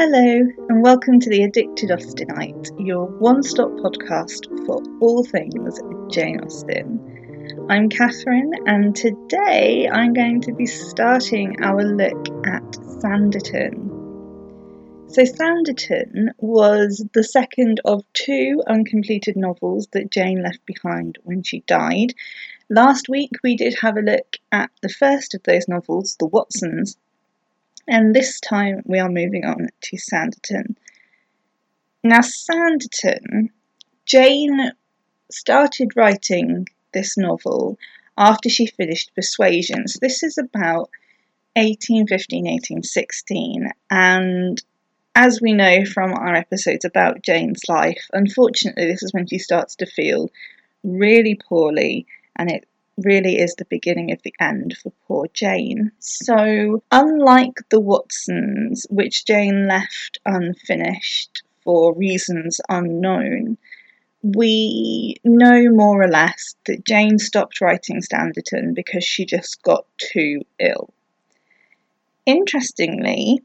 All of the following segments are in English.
Hello, and welcome to the Addicted Austenite, your one stop podcast for all things Jane Austen. I'm Catherine, and today I'm going to be starting our look at Sanditon. So, Sanditon was the second of two uncompleted novels that Jane left behind when she died. Last week we did have a look at the first of those novels, The Watsons, and this time we are moving on to Sanditon. Now, Sanditon, Jane started writing this novel after she finished Persuasion. So, this is about 1815, 1816, and as we know from our episodes about Jane's life, unfortunately, this is when she starts to feel really poorly and it really is the beginning of the end for poor Jane. So, unlike the Watsons, which Jane left unfinished for reasons unknown, we know more or less that Jane stopped writing Sanditon because she just got too ill. Interestingly,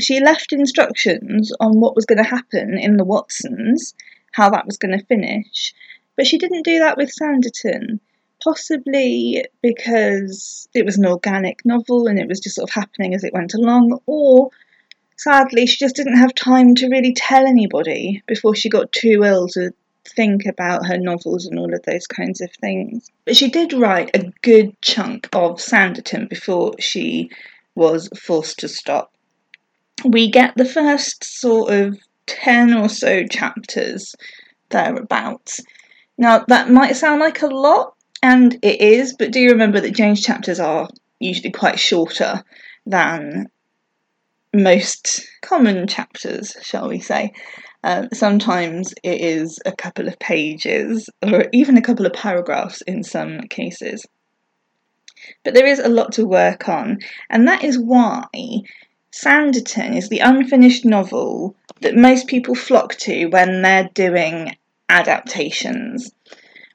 she left instructions on what was going to happen in the Watsons, how that was going to finish, but she didn't do that with Sanditon possibly because it was an organic novel and it was just sort of happening as it went along, or sadly, she just didn't have time to really tell anybody before she got too ill to think about her novels and all of those kinds of things. But she did write a good chunk of Sanditon before she was forced to stop. We get the first sort of 10 or so chapters thereabouts. Now, that might sound like a lot, and it is, but do you remember that Jane's chapters are usually quite shorter than most common chapters, shall we say. Um, sometimes it is a couple of pages or even a couple of paragraphs in some cases. But there is a lot to work on, and that is why Sanditon is the unfinished novel that most people flock to when they're doing adaptations.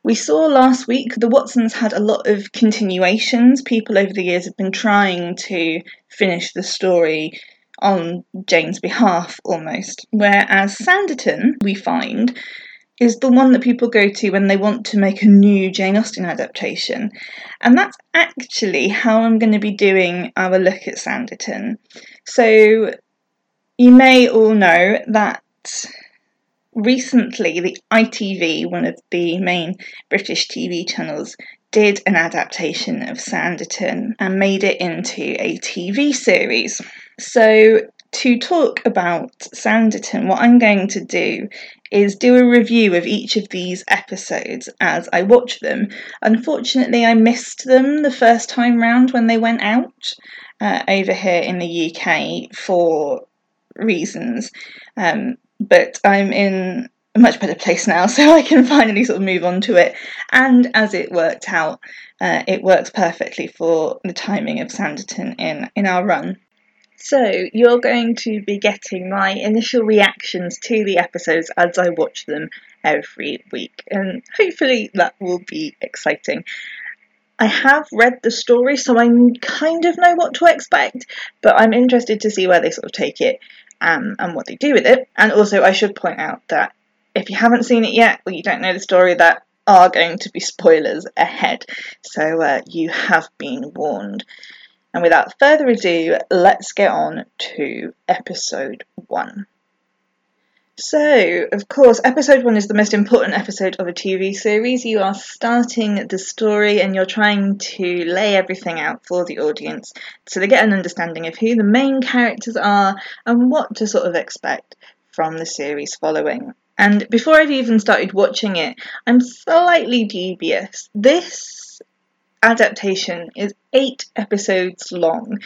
We saw last week the Watsons had a lot of continuations. People over the years have been trying to finish the story on Jane's behalf almost. Whereas Sanditon, we find, is the one that people go to when they want to make a new Jane Austen adaptation. And that's actually how I'm going to be doing our look at Sanditon. So you may all know that recently, the ITV, one of the main British TV channels, did an adaptation of Sanditon and made it into a TV series. So, to talk about Sanditon, what I'm going to do is do a review of each of these episodes as I watch them. Unfortunately, I missed them the first time round when they went out uh, over here in the UK for reasons. Um, but I'm in a much better place now, so I can finally sort of move on to it. And as it worked out, uh, it works perfectly for the timing of Sanditon in, in our run. So, you're going to be getting my initial reactions to the episodes as I watch them every week, and hopefully that will be exciting. I have read the story, so I kind of know what to expect, but I'm interested to see where they sort of take it um, and what they do with it. And also, I should point out that if you haven't seen it yet or you don't know the story, that are going to be spoilers ahead. So uh, you have been warned. And without further ado, let's get on to episode one. So, of course, episode one is the most important episode of a TV series. You are starting the story and you're trying to lay everything out for the audience so they get an understanding of who the main characters are and what to sort of expect from the series following. And before I've even started watching it, I'm slightly dubious. This adaptation is eight episodes long.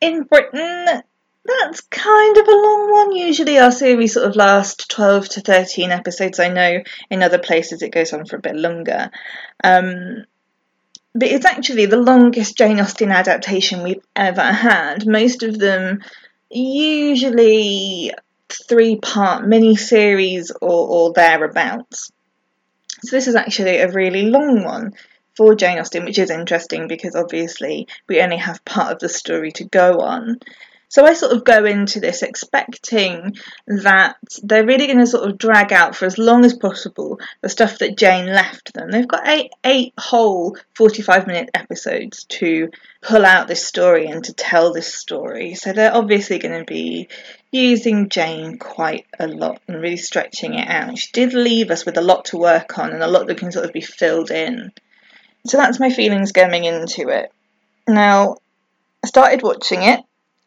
In Britain, that's kind of a long one. Usually our series sort of last 12 to 13 episodes. I know in other places it goes on for a bit longer. Um, but it's actually the longest Jane Austen adaptation we've ever had. Most of them usually three part mini series or, or thereabouts. So this is actually a really long one for Jane Austen, which is interesting because obviously we only have part of the story to go on. So I sort of go into this expecting that they're really going to sort of drag out for as long as possible the stuff that Jane left them. They've got eight, eight whole 45 minute episodes to pull out this story and to tell this story. So they're obviously going to be using Jane quite a lot and really stretching it out. She did leave us with a lot to work on and a lot that can sort of be filled in. So that's my feelings going into it. Now, I started watching it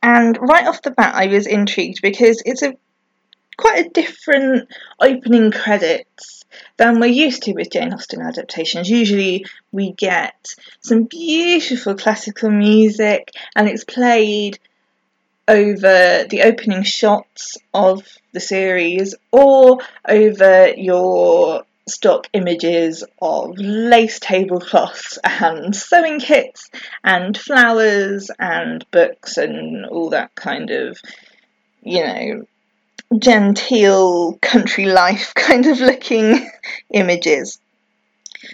and right off the bat, I was intrigued because it's a quite a different opening credits than we're used to with Jane Austen adaptations. Usually, we get some beautiful classical music, and it's played over the opening shots of the series or over your stock images of lace tablecloths and sewing kits and flowers and books and all that kind of, you know, genteel country life kind of looking images.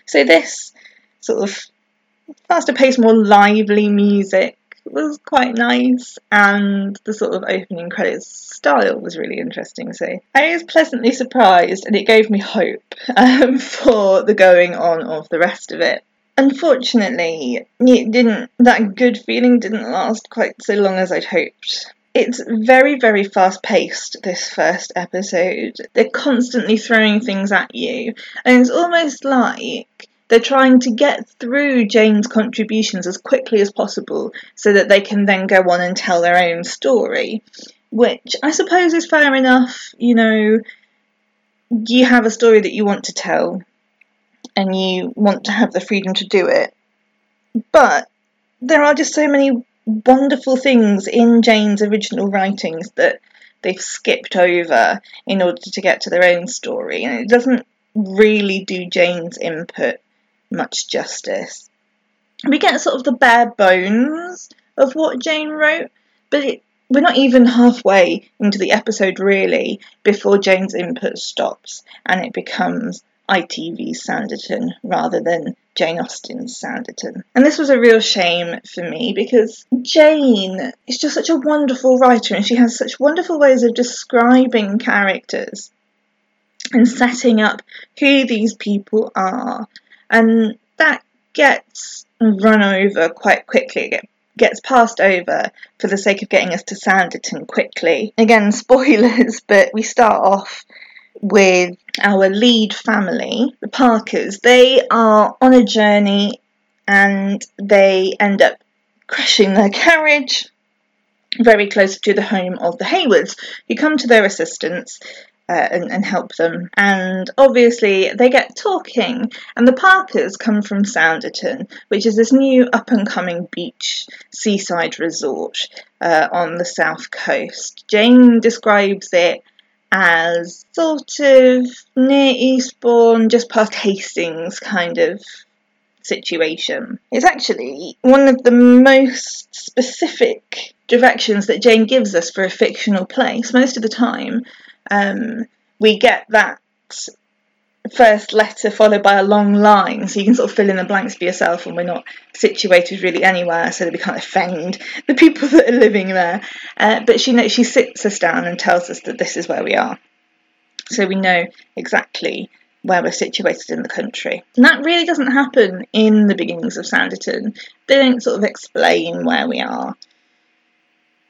So this sort of faster paced, more lively music was quite nice, and the sort of opening credits style was really interesting. So I was pleasantly surprised, and it gave me hope um, for the going on of the rest of it. Unfortunately, it didn't. That good feeling didn't last quite so long as I'd hoped. It's very, very fast paced, this first episode. They're constantly throwing things at you, and it's almost like they're trying to get through Jane's contributions as quickly as possible so that they can then go on and tell their own story, which I suppose is fair enough. You know, you have a story that you want to tell and you want to have the freedom to do it. But there are just so many wonderful things in Jane's original writings that they've skipped over in order to get to their own story, and it doesn't really do Jane's input much justice. We get sort of the bare bones of what Jane wrote, but it, we're not even halfway into the episode really before Jane's input stops and it becomes ITV's Sanditon rather than Jane Austen's Sanditon. And this was a real shame for me because Jane is just such a wonderful writer and she has such wonderful ways of describing characters and setting up who these people are and that gets run over quite quickly. It gets passed over for the sake of getting us to Sanditon quickly. Again, spoilers, but we start off with our lead family, the Parkers. They are on a journey and they end up crashing their carriage very close to the home of the Heywoods, who come to their assistance uh, and, and, help them. And obviously, they get talking, and the Parkers come from Sanditon, which is this new up and coming beach seaside resort uh, on the south coast. Jane describes it as sort of near Eastbourne, just past Hastings kind of situation. It's actually one of the most specific directions that Jane gives us for a fictional place. Most of the time, um, we get that first letter followed by a long line, so you can sort of fill in the blanks for yourself, and we're not situated really anywhere, so that we can't offend the people that are living there. Uh, but she she sits us down and tells us that this is where we are, so we know exactly where we're situated in the country. And that really doesn't happen in the beginnings of Sanditon. They don't sort of explain where we are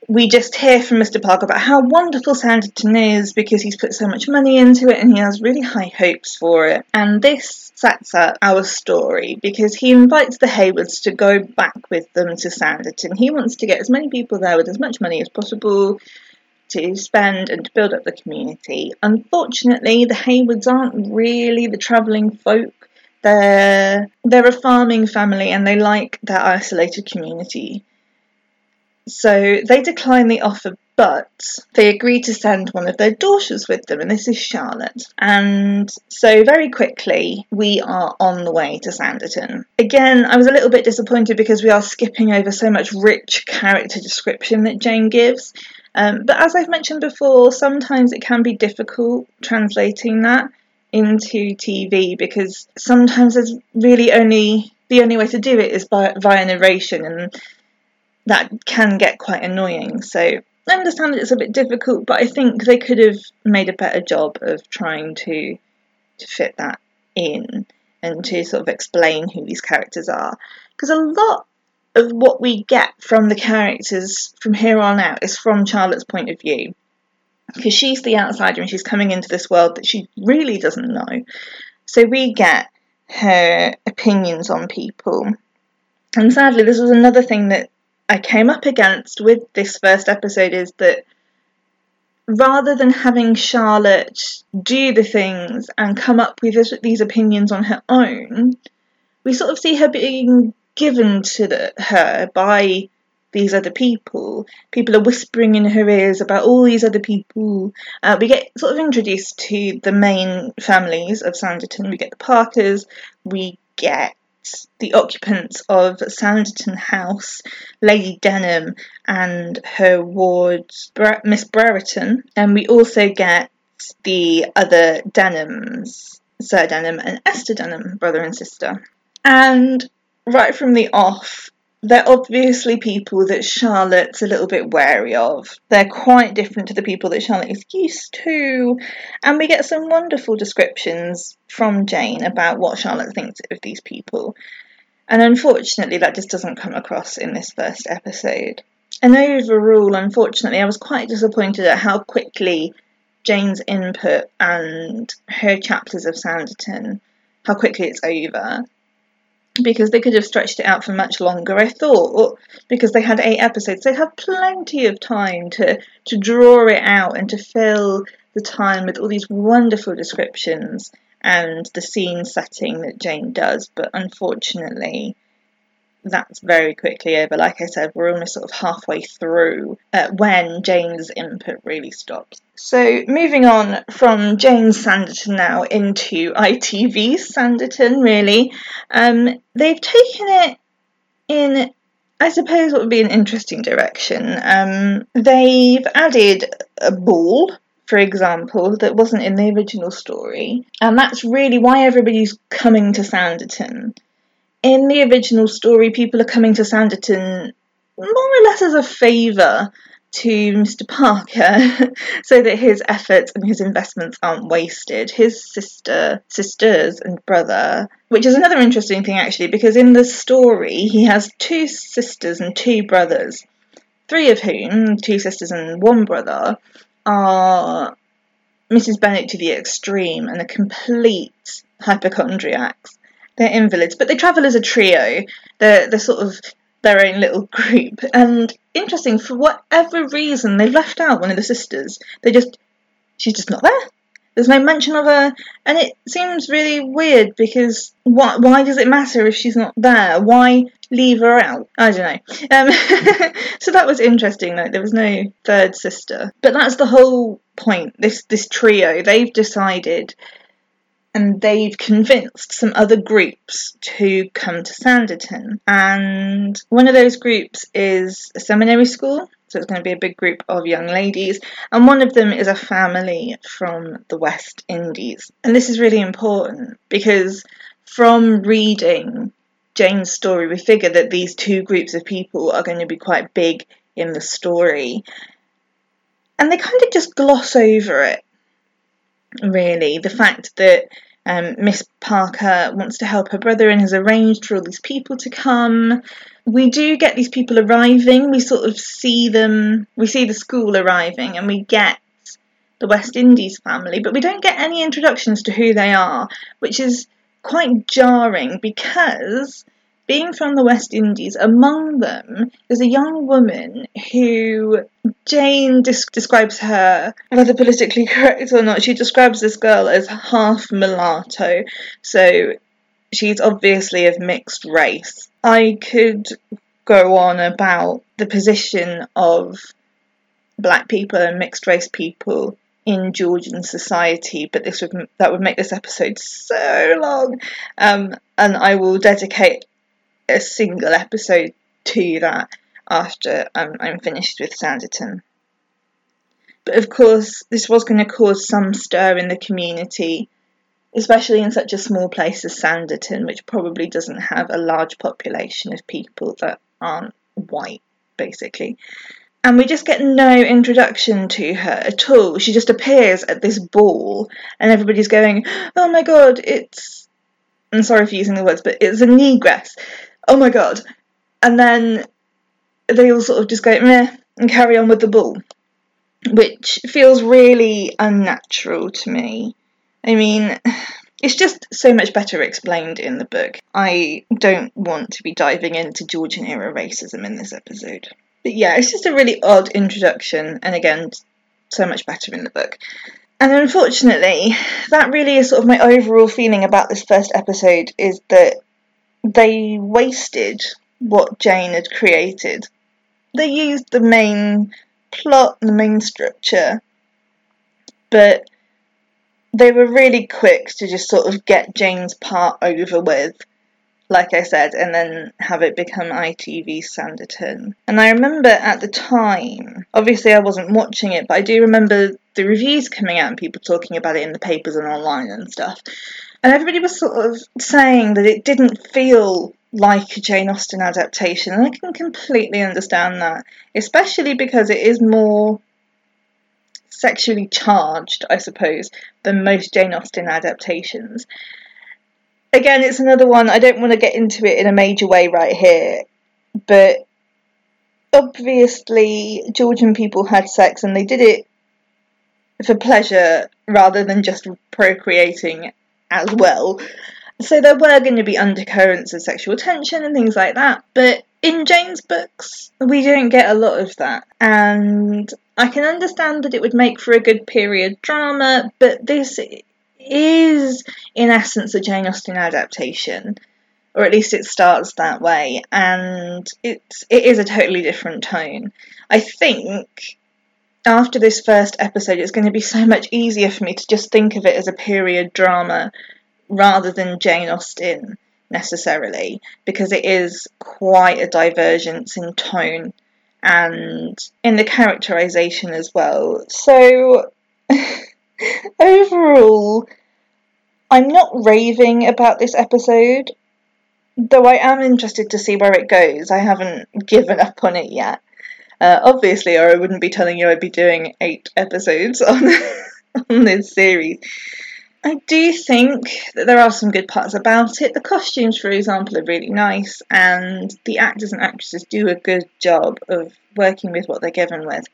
we just hear from Mr. Parker about how wonderful Sanditon is because he's put so much money into it and he has really high hopes for it. And this sets up our story because he invites the Heywoods to go back with them to Sanditon. He wants to get as many people there with as much money as possible to spend and to build up the community. Unfortunately, the Heywoods aren't really the travelling folk. They're they're a farming family and they like their isolated community. So they decline the offer, but they agree to send one of their daughters with them, and this is Charlotte. And so very quickly, we are on the way to Sanditon. Again, I was a little bit disappointed because we are skipping over so much rich character description that Jane gives. Um, but as I've mentioned before, sometimes it can be difficult translating that into TV because sometimes there's really only the only way to do it is by via narration and that can get quite annoying. So I understand it's a bit difficult, but I think they could have made a better job of trying to to fit that in and to sort of explain who these characters are. Because a lot of what we get from the characters from here on out is from Charlotte's point of view. Because she's the outsider and she's coming into this world that she really doesn't know. So we get her opinions on people. And sadly, this was another thing that I came up against with this first episode is that rather than having Charlotte do the things and come up with these opinions on her own, we sort of see her being given to the, her by these other people. People are whispering in her ears about all these other people. Uh, we get sort of introduced to the main families of Sanditon. We get the Parkers, we get the occupants of Sanditon House, Lady Denham and her ward, Miss Brereton, and we also get the other Denhams, Sir Denham and Esther Denham, brother and sister. And right from the off, they're obviously people that Charlotte's a little bit wary of. They're quite different to the people that Charlotte is used to. And we get some wonderful descriptions from Jane about what Charlotte thinks of these people. And unfortunately, that just doesn't come across in this first episode. And overall, unfortunately, I was quite disappointed at how quickly Jane's input and her chapters of Sanditon, how quickly it's over because they could have stretched it out for much longer. I thought because they had eight episodes, they'd have plenty of time to to draw it out and to fill the time with all these wonderful descriptions and the scene setting that Jane does. But unfortunately, that's very quickly over. Like I said, we're almost sort of halfway through uh, when Jane's input really stops. So, moving on from Jane Sanditon now into ITV Sanditon, really, um, they've taken it in, I suppose, what would be an interesting direction. Um, they've added a ball for example, that wasn't in the original story. And that's really why everybody's coming to Sanditon in the original story, people are coming to Sanditon more or less as a favour to Mr. Parker so that his efforts and his investments aren't wasted. His sister, sisters, and brother, which is another interesting thing actually, because in the story he has two sisters and two brothers, three of whom, two sisters and one brother, are Mrs. Bennet to the extreme and a complete hypochondriacs they're invalids, but they travel as a trio. They're they're sort of their own little group. And interesting, for whatever reason, they've left out one of the sisters. They just she's just not there. There's no mention of her, and it seems really weird because why, why does it matter if she's not there? Why leave her out? I don't know. Um, so that was interesting. Like there was no third sister, but that's the whole point. This this trio they've decided and they've convinced some other groups to come to Sanditon. And one of those groups is a seminary school, so it's going to be a big group of young ladies, and one of them is a family from the West Indies. And this is really important because from reading Jane's story, we figure that these two groups of people are going to be quite big in the story. And they kind of just gloss over it really. The fact that um, Miss Parker wants to help her brother and has arranged for all these people to come. We do get these people arriving. We sort of see them, we see the school arriving, and we get the West Indies family, but we don't get any introductions to who they are, which is quite jarring because being from the West Indies, among them is a young woman who Jane describes her, whether politically correct or not, she describes this girl as half mulatto, so she's obviously of mixed race. I could go on about the position of black people and mixed race people in Georgian society, but this would that would make this episode so long, um, and I will dedicate a single episode to that after I'm, I'm finished with Sanditon. But of course, this was going to cause some stir in the community, especially in such a small place as Sanditon, which probably doesn't have a large population of people that aren't white, basically. And we just get no introduction to her at all. She just appears at this ball, and everybody's going, Oh my god, it's. I'm sorry for using the words, but it's a negress. Oh my god. And then they all sort of just go, Meh, and carry on with the ball, which feels really unnatural to me. I mean, it's just so much better explained in the book. I don't want to be diving into Georgian era racism in this episode. But yeah, it's just a really odd introduction, and again, so much better in the book. And unfortunately, that really is sort of my overall feeling about this first episode is that they wasted what Jane had created. They used the main plot, and the main structure, but they were really quick to just sort of get Jane's part over with, like I said, and then have it become ITV Sanditon. And I remember at the time, obviously I wasn't watching it, but I do remember the reviews coming out and people talking about it in the papers and online and stuff. And everybody was sort of saying that it didn't feel like a Jane Austen adaptation, and I can completely understand that, especially because it is more sexually charged, I suppose, than most Jane Austen adaptations. Again, it's another one, I don't want to get into it in a major way right here, but obviously, Georgian people had sex and they did it for pleasure rather than just procreating as well. So there were going to be undercurrents of sexual tension and things like that, but in Jane's books, we don't get a lot of that. And I can understand that it would make for a good period drama, but this is, in essence, a Jane Austen adaptation, or at least it starts that way, and it's it is a totally different tone. I think after this first episode, it's going to be so much easier for me to just think of it as a period drama rather than Jane Austen necessarily, because it is quite a divergence in tone and in the characterization as well. So, overall, I'm not raving about this episode, though I am interested to see where it goes. I haven't given up on it yet. Uh, obviously, or I wouldn't be telling you I'd be doing eight episodes on, on this series. I do think that there are some good parts about it. The costumes, for example, are really nice, and the actors and actresses do a good job of working with what they're given with.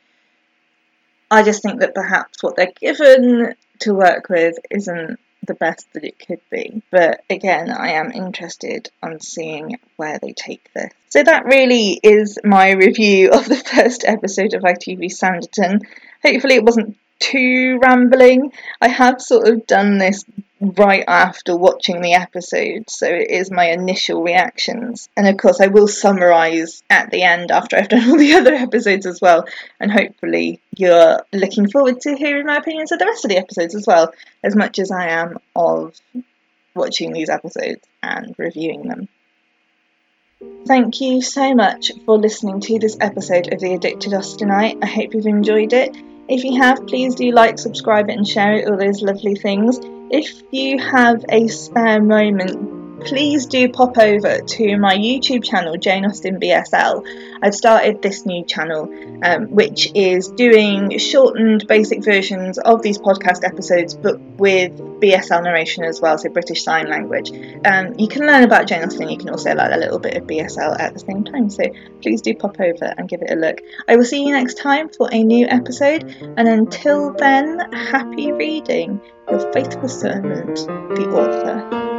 I just think that perhaps what they're given to work with isn't the best that it could be. But again, I am interested on seeing where they take this. So that really is my review of the first episode of ITV Sanditon. Hopefully, it wasn't too rambling. I have sort of done this right after watching the episode, so it is my initial reactions. And of course, I will summarise at the end after I've done all the other episodes as well, and hopefully, you're looking forward to hearing my opinions of the rest of the episodes as well, as much as I am of watching these episodes and reviewing them. Thank you so much for listening to this episode of The Addicted Austenite. I hope you've enjoyed it. If you have, please do like, subscribe, and share it, all those lovely things. If you have a spare moment, please do pop over to my YouTube channel, Jane Austen BSL. I've started this new channel, um, which is doing shortened, basic versions of these podcast episodes, but with BSL narration as well, so British Sign Language. Um, you can learn about Jane Austen, you can also learn a little bit of BSL at the same time, so please do pop over and give it a look. I will see you next time for a new episode, and until then, happy reading. Your faithful servant, the author.